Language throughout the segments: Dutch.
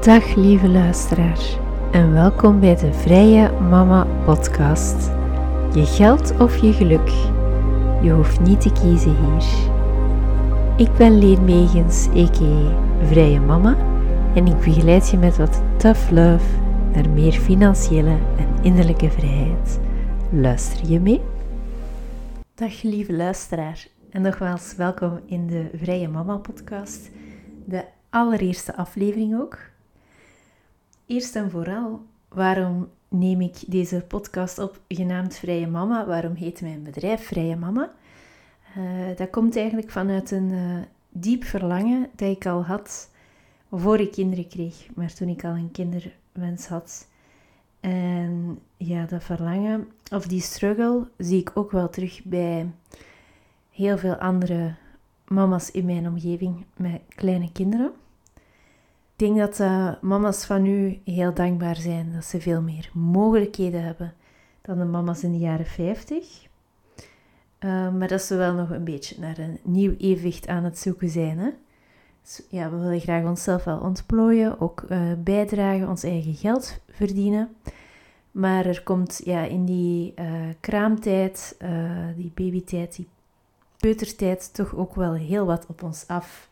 Dag lieve luisteraar en welkom bij de Vrije Mama Podcast. Je geld of je geluk, je hoeft niet te kiezen hier. Ik ben Leen Megens. Vrije Mama en ik begeleid je met wat tough love naar meer financiële en innerlijke vrijheid. Luister je mee? Dag lieve luisteraar en nogmaals welkom in de Vrije Mama Podcast, de allereerste aflevering ook. Eerst en vooral, waarom neem ik deze podcast op genaamd Vrije Mama? Waarom heet mijn bedrijf Vrije Mama? Uh, dat komt eigenlijk vanuit een uh, diep verlangen dat ik al had voor ik kinderen kreeg, maar toen ik al een kinderwens had. En ja, dat verlangen, of die struggle, zie ik ook wel terug bij heel veel andere mama's in mijn omgeving met kleine kinderen denk dat uh, mama's van nu heel dankbaar zijn dat ze veel meer mogelijkheden hebben dan de mama's in de jaren 50. Uh, eh, maar dat ze wel nog een beetje naar een nieuw evenwicht aan het zoeken zijn. Hè? Dus, ja, we willen graag onszelf wel ontplooien, ook uh, bijdragen, ons eigen geld verdienen. Maar er komt ja, in die kraamtijd, die babytijd, die peutertijd toch ook wel heel wat op ons af.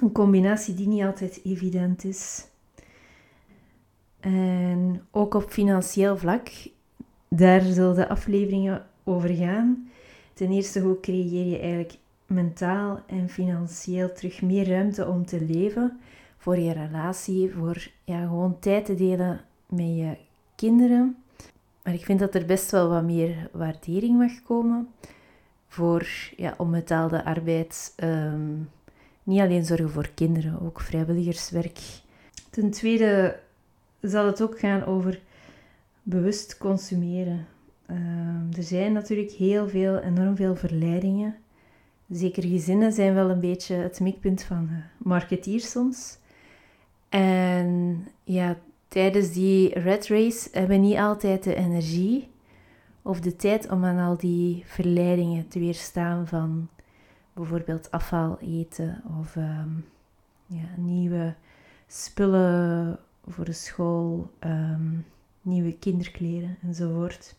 Een combinatie die niet altijd evident is. En ook op financieel vlak, daar zullen de afleveringen over gaan. Ten eerste, hoe creëer je eigenlijk mentaal en financieel terug meer ruimte om te leven voor je relatie, voor ja, gewoon tijd te delen met je kinderen. Maar ik vind dat er best wel wat meer waardering mag komen voor ja, onbetaalde arbeid. Ehm, niet alleen zorgen voor kinderen, ook vrijwilligerswerk. Ten tweede zal het ook gaan over bewust consumeren. Ehm, er zijn natuurlijk heel veel, enorm veel verleidingen. Zeker gezinnen zijn wel een beetje het mikpunt van marketeers soms. En ja, tijdens die red race hebben we niet altijd de energie of de tijd om aan al die verleidingen te weerstaan van bijvoorbeeld afval eten of ehm, ja, nieuwe spullen voor de school, um, nieuwe kinderkleren enzovoort.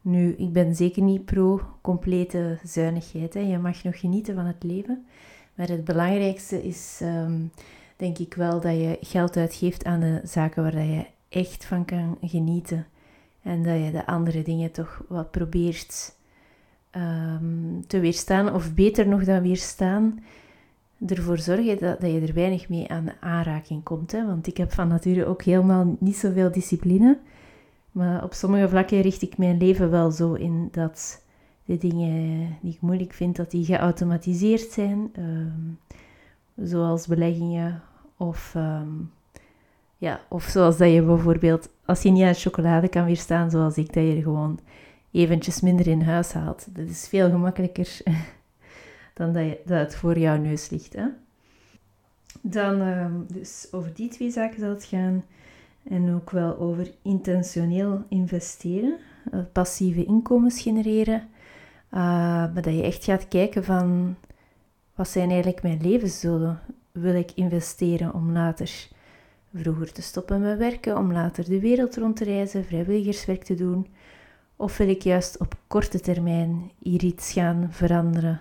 Nu, ik ben zeker niet pro complete zuinigheid. Hè. Je mag nog genieten van het leven. Maar het belangrijkste is, ehm, denk ik wel, dat je geld uitgeeft aan de zaken waar je echt van kan genieten. En dat je de andere dingen toch wat probeert um, te weerstaan, of beter nog dan weerstaan, ervoor zorgen dat, dat je er weinig mee aan aanraking komt. Hè? Want ik heb van nature ook helemaal niet zoveel discipline. Maar op sommige vlakken richt ik mijn leven wel zo in dat de dingen die ik moeilijk vind, dat die geautomatiseerd zijn. Um, zoals beleggingen of, um, ja, of zoals dat je bijvoorbeeld, als je niet aan chocolade kan weerstaan zoals ik, dat je er gewoon eventjes minder in huis haalt. Dat is veel gemakkelijker dan dat, het voor jouw neus ligt. Hè? Dan, uh, dus over die twee zaken zal het gaan. En ook wel over intentioneel investeren, uh, passieve inkomens genereren. Uh, maar dat je echt gaat kijken van, wat zijn eigenlijk mijn levensdoelen? Wil ik investeren om later vroeger te stoppen met werken, om later de wereld rond te reizen, vrijwilligerswerk te doen? Of wil ik juist op korte termijn hier iets gaan veranderen?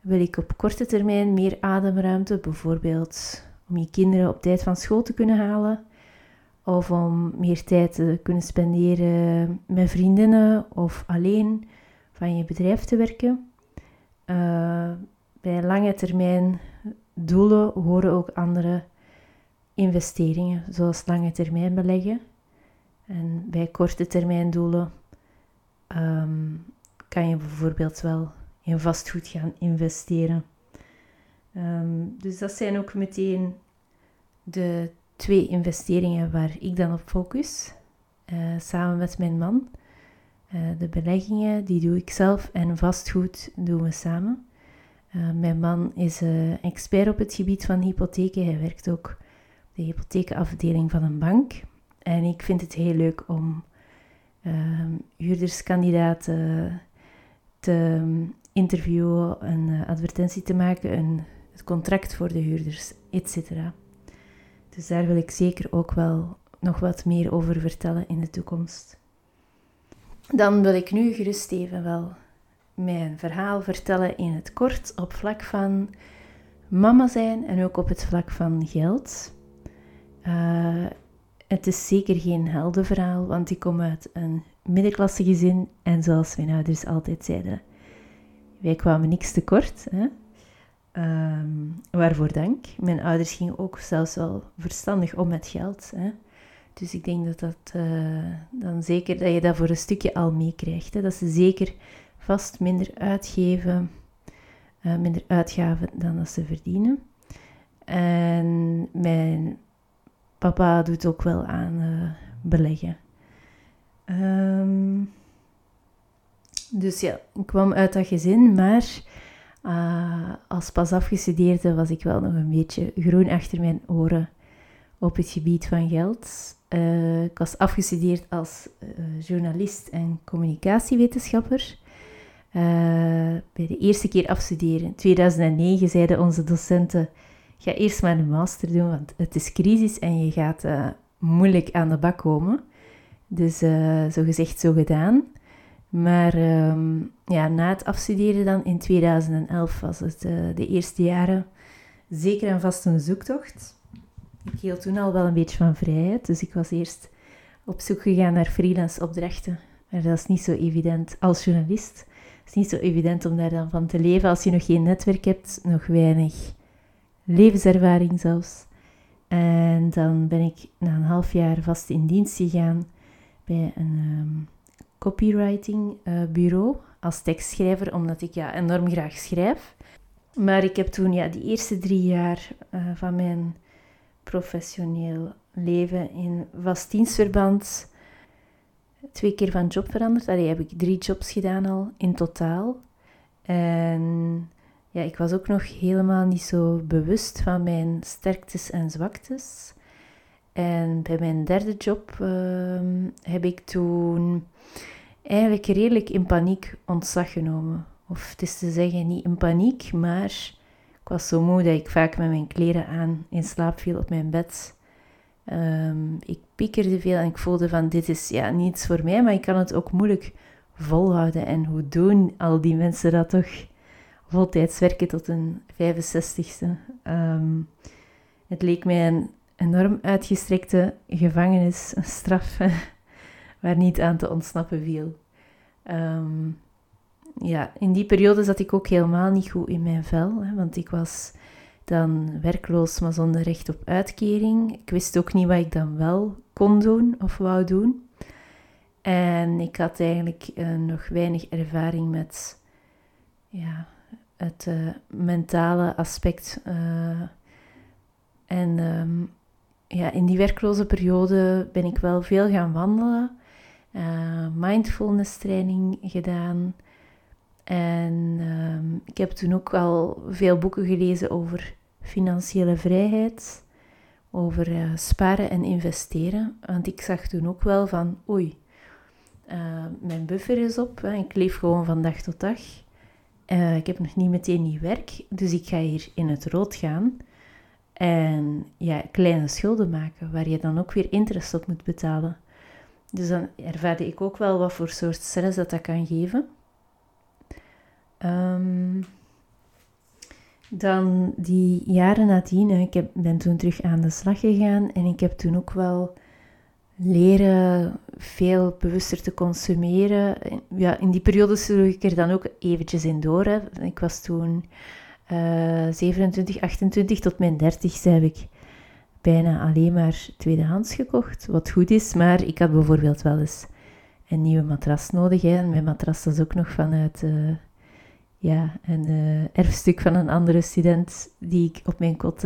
Wil ik op korte termijn meer ademruimte, bijvoorbeeld om je kinderen op tijd van school te kunnen halen? Of om meer tijd te kunnen spenderen met vriendinnen of alleen van je bedrijf te werken? Uh, bij lange termijn doelen horen ook andere investeringen, zoals lange termijn beleggen. En bij korte termijn doelen Ehm, kan je bijvoorbeeld wel in vastgoed gaan investeren. Ehm, dus dat zijn ook meteen de twee investeringen waar ik dan op focus, uh, samen met mijn man. Uh, de beleggingen, die doe ik zelf en vastgoed doen we samen. Uh, mijn man is expert op het gebied van hypotheken. Hij werkt ook op de hypotheekafdeling van een bank. En ik vind het heel leuk om huurderskandidaten te interviewen, een uh, advertentie te maken, een, het contract voor de huurders, etc. Dus daar wil ik zeker ook wel nog wat meer over vertellen in de toekomst. Dan wil ik nu gerust even wel mijn verhaal vertellen in het kort op vlak van mama zijn en ook op het vlak van geld. Uh, het is zeker geen heldenverhaal, want ik kom uit een middenklasse gezin en zoals mijn ouders altijd zeiden, wij kwamen niks tekort. Hè? Um, waarvoor dank. Mijn ouders gingen ook zelfs wel verstandig om met geld. Hè? Dus ik denk dat, dat, uh, dan zeker, dat je dat voor een stukje al meekrijgt. Dat ze zeker vast minder uitgeven, uh, minder uitgaven dan dat ze verdienen. En mijn papa doet ook wel aan uh, beleggen. Um, dus ja, ik kwam uit dat gezin, maar uh, als pas afgestudeerde was ik wel nog een beetje groen achter mijn oren op het gebied van geld. Uh, ik was afgestudeerd als journalist en communicatiewetenschapper. bij de eerste keer afstuderen, in 2009, zeiden onze docenten: Ga eerst maar een master doen, want het is crisis en je gaat moeilijk aan de bak komen. Dus zo gezegd, zo gedaan. Maar ehm, ja, na het afstuderen dan in 2011 was het uh, de eerste jaren zeker en vast een zoektocht. Ik hield toen al wel een beetje van vrijheid, dus ik was eerst op zoek gegaan naar freelance opdrachten. Maar dat is niet zo evident als journalist. Het is niet zo evident om daar dan van te leven als je nog geen netwerk hebt, nog weinig levenservaring zelfs. En dan ben ik na een half jaar vast in dienst gegaan bij een um, copywriting uh, bureau als tekstschrijver, omdat ik ja, enorm graag schrijf. Maar ik heb toen ja, die eerste drie jaar uh, van mijn professioneel leven in vast dienstverband twee keer van job veranderd. Allee, heb ik drie jobs gedaan al in totaal. En ja, ik was ook nog helemaal niet zo bewust van mijn sterktes en zwaktes. En bij mijn derde job uh, heb ik toen eigenlijk redelijk in paniek ontslag genomen. Of het is te zeggen, niet in paniek, maar ik was zo moe dat ik vaak met mijn kleren aan in slaap viel op mijn bed. Um, ik piekerde veel en ik voelde van dit is ja, niets voor mij, maar ik kan het ook moeilijk volhouden. En hoe doen al die mensen dat toch voltijds werken tot hun 65ste? Um, ehm, het leek mij een enorm uitgestrekte gevangenis, een straf waar niet aan te ontsnappen viel. Um, ja, in die periode zat ik ook helemaal niet goed in mijn vel, hè, want ik was dan werkloos, maar zonder recht op uitkering. Ik wist ook niet wat ik dan wel kon doen of wou doen. En ik had eigenlijk uh, nog weinig ervaring met ja, het uh, mentale aspect. Uh, en um, ja, in die werkloze periode ben ik wel veel gaan wandelen, mindfulness training gedaan. En ehm, ik heb toen ook al veel boeken gelezen over financiële vrijheid, over sparen en investeren. Want ik zag toen ook wel van, oei, mijn buffer is op. Ik leef gewoon van dag tot dag. Uh, ik heb nog niet meteen nieuw werk, dus ik ga hier in het rood gaan. En ja, kleine schulden maken, waar je dan ook weer interest op moet betalen. Dus dan ervaarde ik ook wel wat voor soort stress dat dat kan geven. Um, dan die jaren nadien, ik heb, ben toen terug aan de slag gegaan en ik heb toen ook wel leren veel bewuster te consumeren. Ja, in die periode sloeg ik er dan ook eventjes in door. Hè. Ik was toen uh, 27, 28 tot mijn 30 heb ik bijna alleen maar tweedehands gekocht, wat goed is, maar ik had bijvoorbeeld wel eens een nieuwe matras nodig. Hè. En mijn matras was ook nog vanuit... Uh, ja, een uh, erfstuk van een andere student die ik op mijn kot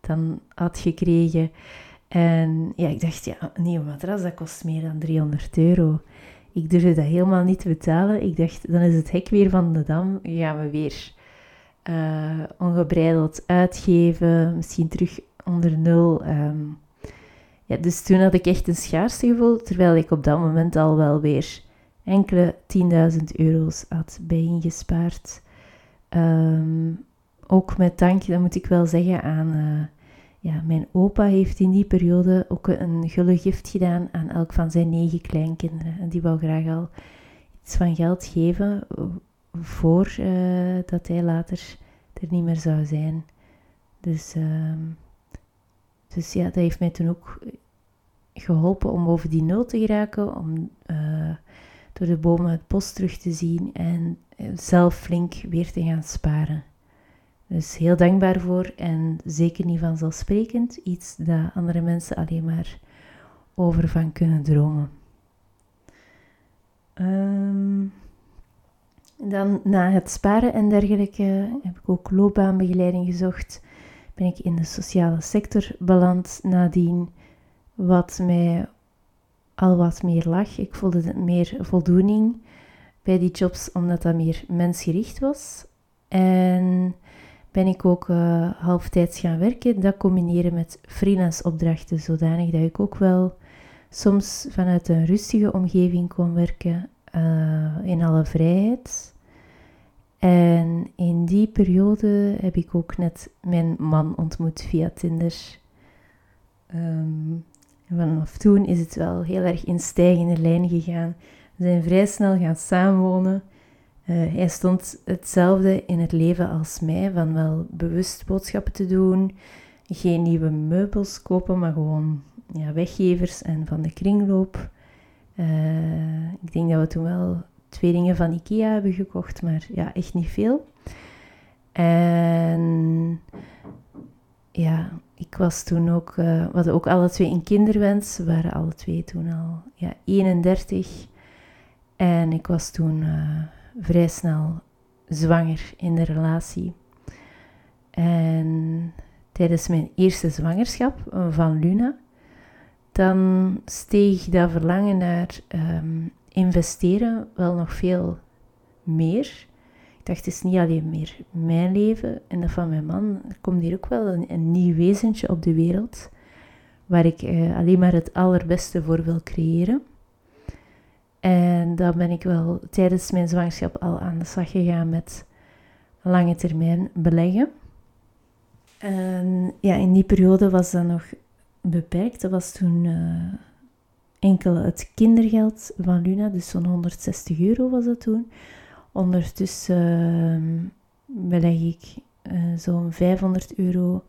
dan had gekregen. En ja, ik dacht, ja, een nieuwe matras, dat kost meer dan 300 euro. Ik durfde dat helemaal niet te betalen. Ik dacht, dan is het hek weer van de dam. Gaan we weer uh, ongebreideld uitgeven, misschien terug onder nul. Um, ja, dus toen had ik echt een schaarste gevoel, terwijl ik op dat moment al wel weer enkele 10.000 euro's had bijeengespaard. Um, ook met dank, dat moet ik wel zeggen, aan uh, ja, mijn opa heeft in die periode ook een gulle gift gedaan aan elk van zijn negen kleinkinderen. En die wou graag al iets van geld geven voor uh, dat hij later er niet meer zou zijn. Dus, uh, dus ja, dat heeft mij toen ook geholpen om over die nul te geraken, om uh, door de bomen het bos terug te zien en zelf flink weer te gaan sparen. Dus heel dankbaar voor en zeker niet vanzelfsprekend. Iets dat andere mensen alleen maar over van kunnen dromen. Ehm, dan na het sparen en dergelijke heb ik ook loopbaanbegeleiding gezocht. Ben ik in de sociale sector beland nadien, wat mij al wat meer lag. Ik voelde meer voldoening bij die jobs omdat dat meer mensgericht was. En ben ik ook uh, halftijds gaan werken. Dat combineren met freelance opdrachten, zodanig dat ik ook wel soms vanuit een rustige omgeving kon werken, uh, in alle vrijheid. En in die periode heb ik ook net mijn man ontmoet via Tinder. Um, vanaf toen is het wel heel erg in stijgende lijn gegaan. We zijn vrij snel gaan samenwonen. Uh, hij stond hetzelfde in het leven als mij, van wel bewust boodschappen te doen, geen nieuwe meubels kopen, maar gewoon ja, weggevers en van de kringloop. Uh, ik denk dat we toen wel twee dingen van Ikea hebben gekocht, maar ja, echt niet veel. En ja, ik was toen ook, uh, we hadden ook alle twee een kinderwens. We waren alle twee toen al ja, 31. En ik was toen vrij snel zwanger in de relatie. En tijdens mijn eerste zwangerschap van Luna, dan steeg dat verlangen naar um, investeren wel nog veel meer. Ik dacht, het is niet alleen meer mijn leven en dat van mijn man. Er komt hier ook wel een, nieuw wezentje op de wereld, waar ik uh, alleen maar het allerbeste voor wil creëren. En dan ben ik wel tijdens mijn zwangerschap al aan de slag gegaan met lange termijn beleggen. En ja, in die periode was dat nog beperkt. Dat was toen uh, enkel het kindergeld van Luna, dus zo'n 160 euro was dat toen. Ondertussen uh, beleg ik uh, zo'n 500 euro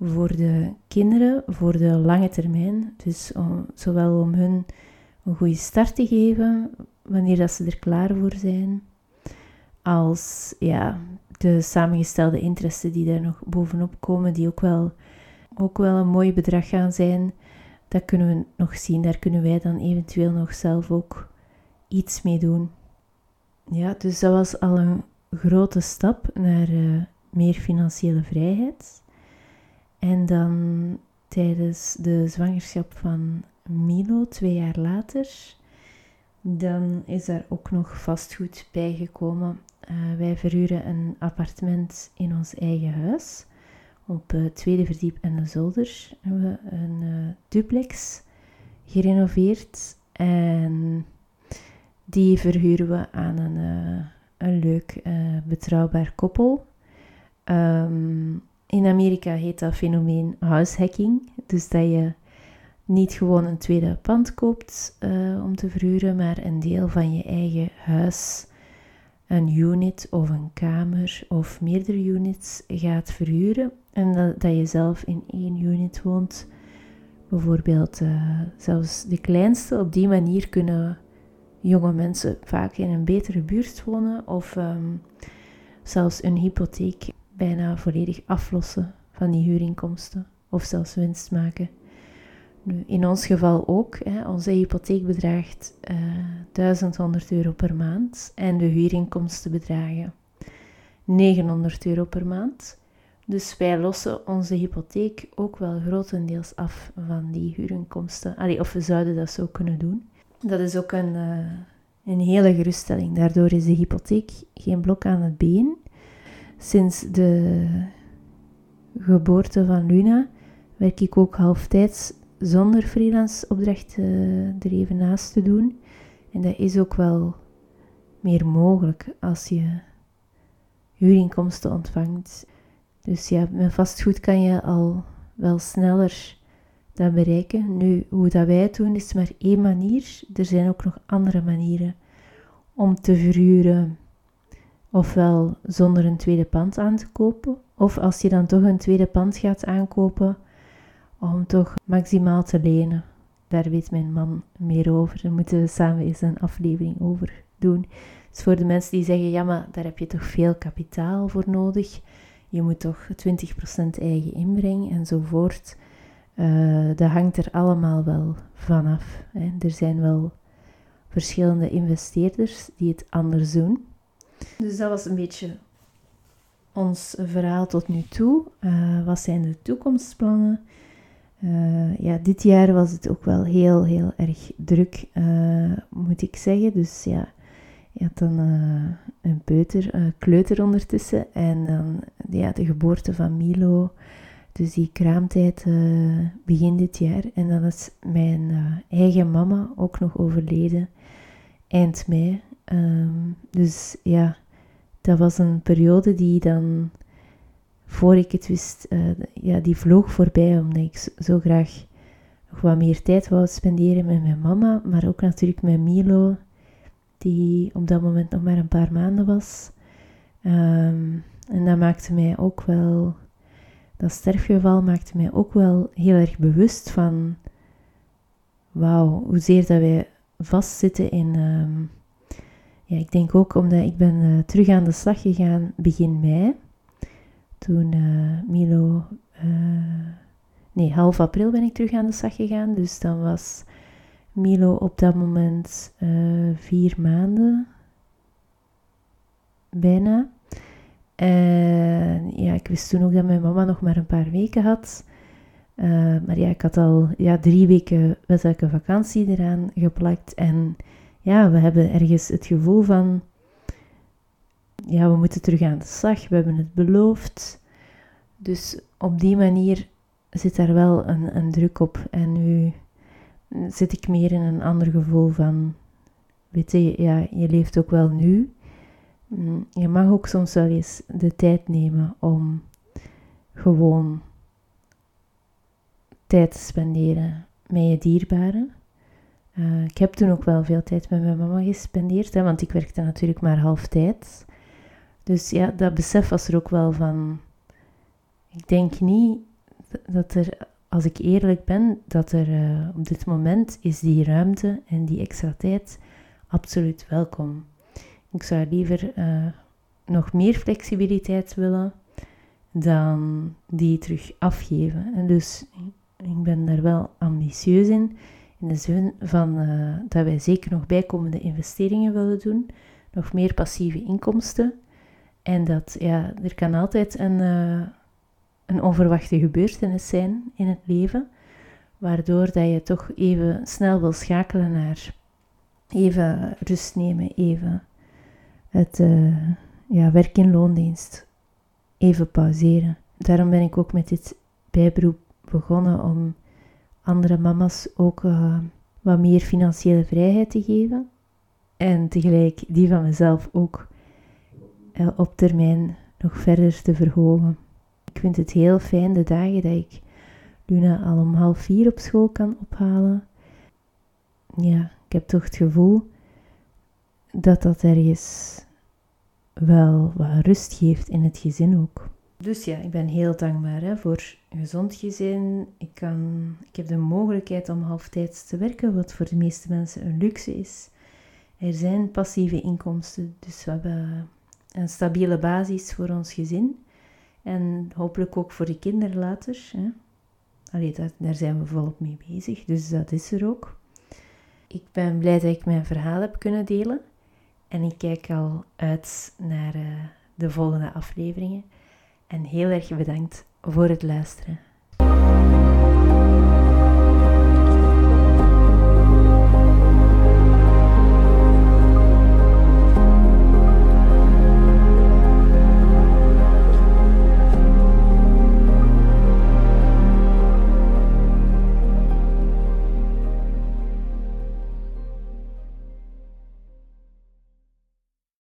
voor de kinderen, voor de lange termijn. Dus zowel om hun een goede start te geven wanneer dat ze er klaar voor zijn, als ja, de samengestelde interessen die daar nog bovenop komen, die ook wel, ook wel een mooi bedrag gaan zijn. Dat kunnen we nog zien, daar kunnen wij dan eventueel nog zelf ook iets mee doen. Ja, dus dat was al een grote stap naar uh, meer financiële vrijheid. En dan tijdens de zwangerschap van Milo, twee jaar later, dan is er ook nog vastgoed bijgekomen. Uh, wij verhuren een appartement in ons eigen huis. Op het tweede verdiep en de zolder hebben we een uh, duplex gerenoveerd. En die verhuren we aan een, een leuk, betrouwbaar koppel. Um, in Amerika heet dat fenomeen househacking. Dus dat je niet gewoon een tweede pand koopt uh, om te verhuren, maar een deel van je eigen huis, een unit of een kamer of meerdere units gaat verhuren. En dat, je zelf in één unit woont. Bijvoorbeeld uh, zelfs de kleinste. Op die manier kunnen jonge mensen vaak in een betere buurt wonen of um, zelfs een hypotheek bijna volledig aflossen van die huurinkomsten of zelfs winst maken. In ons geval ook. Hè, onze hypotheek bedraagt uh, eh, 1100 euro per maand en de huurinkomsten bedragen 900 euro per maand. Dus wij lossen onze hypotheek ook wel grotendeels af van die huurinkomsten. Allee, of we zouden dat zo kunnen doen. Dat is ook een, uh, een hele geruststelling. Daardoor is de hypotheek geen blok aan het been. Sinds de geboorte van Luna werk ik ook halftijds zonder freelance opdrachten er even naast te doen. En dat is ook wel meer mogelijk als je huurinkomsten ontvangt. Dus ja, met vastgoed kan je al wel sneller dat bereiken. Nu, hoe dat wij het doen, is maar één manier. Er zijn ook nog andere manieren om te verhuren. Ofwel zonder een tweede pand aan te kopen. Of als je dan toch een tweede pand gaat aankopen, om toch maximaal te lenen. Daar weet mijn man meer over. Daar moeten we samen eens een aflevering over doen. Dus voor de mensen die zeggen, ja, maar daar heb je toch veel kapitaal voor nodig. Je moet toch 20% eigen inbreng enzovoort. Uh, dat hangt er allemaal wel vanaf. Hè. Er zijn wel verschillende investeerders die het anders doen. Dus dat was een beetje ons verhaal tot nu toe. Uh, wat zijn de toekomstplannen? Uh, ja, dit jaar was het ook wel heel, heel erg druk, moet ik zeggen. Dus ja, je had dan een peuter, kleuter ondertussen. En dan ja, de geboorte van Milo. Dus die kraamtijd uh, begin dit jaar. En dan is mijn uh, eigen mama ook nog overleden eind mei. Um, dus ja, dat was een periode die dan, voor ik het wist, uh, ja, die vloog voorbij. Omdat ik zo graag nog wat meer tijd wou spenderen met mijn mama. Maar ook natuurlijk met Milo, die op dat moment nog maar een paar maanden was. Um, en dat maakte mij ook wel dat sterfgeval maakte mij ook wel heel erg bewust van, wauw, hoezeer dat wij vastzitten in, ehm, ja, ik denk ook omdat ik ben uh, terug aan de slag gegaan begin mei, toen uh, Milo, uh, nee, half april ben ik terug aan de slag gegaan, dus dan was Milo op dat moment vier maanden, bijna. En ja, ik wist toen ook dat mijn mama nog maar een paar weken had. Uh, maar ja, ik had al ja, drie weken wettelijke vakantie eraan geplakt. En ja, we hebben ergens het gevoel van... Ja, we moeten terug aan de slag. We hebben het beloofd. Dus op die manier zit daar wel een, een druk op. En nu zit ik meer in een ander gevoel van... Weet je, ja, je leeft ook wel nu. Mm, je mag ook soms wel eens de tijd nemen om gewoon tijd te spenderen met je dierbaren. Uh, ik heb toen ook wel veel tijd met mijn mama gespendeerd, hè, want ik werkte natuurlijk maar half tijd. Dus ja, dat besef was er ook wel van. Ik denk niet dat er, als ik eerlijk ben, dat er uh, op dit moment is die ruimte en die extra tijd absoluut welkom. Ik zou liever uh, nog meer flexibiliteit willen dan die terug afgeven. En dus ik ben daar wel ambitieus in, in de zin van uh, dat wij zeker nog bijkomende investeringen willen doen, nog meer passieve inkomsten. En dat, ja, er kan altijd een, uh, een onverwachte gebeurtenis zijn in het leven, waardoor dat je toch even snel wil schakelen naar even rust nemen, even het uh, ja, werk in loondienst even pauzeren. Daarom ben ik ook met dit bijberoep begonnen om andere mama's ook uh, wat meer financiële vrijheid te geven. En tegelijk die van mezelf ook uh, op termijn nog verder te verhogen. Ik vind het heel fijn de dagen dat ik Luna al om half vier op school kan ophalen. Ja, ik heb toch het gevoel dat dat ergens wel wat rust geeft in het gezin ook. Dus ja, ik ben heel dankbaar hè, voor een gezond gezin. Ik, kan, ik heb de mogelijkheid om halftijds te werken, wat voor de meeste mensen een luxe is. Er zijn passieve inkomsten, dus we hebben een stabiele basis voor ons gezin. En hopelijk ook voor de kinderen later. Hè. Allee, daar zijn we volop mee bezig, dus dat is er ook. Ik ben blij dat ik mijn verhaal heb kunnen delen. En ik kijk al uit naar uh, de volgende afleveringen. En heel erg bedankt voor het luisteren.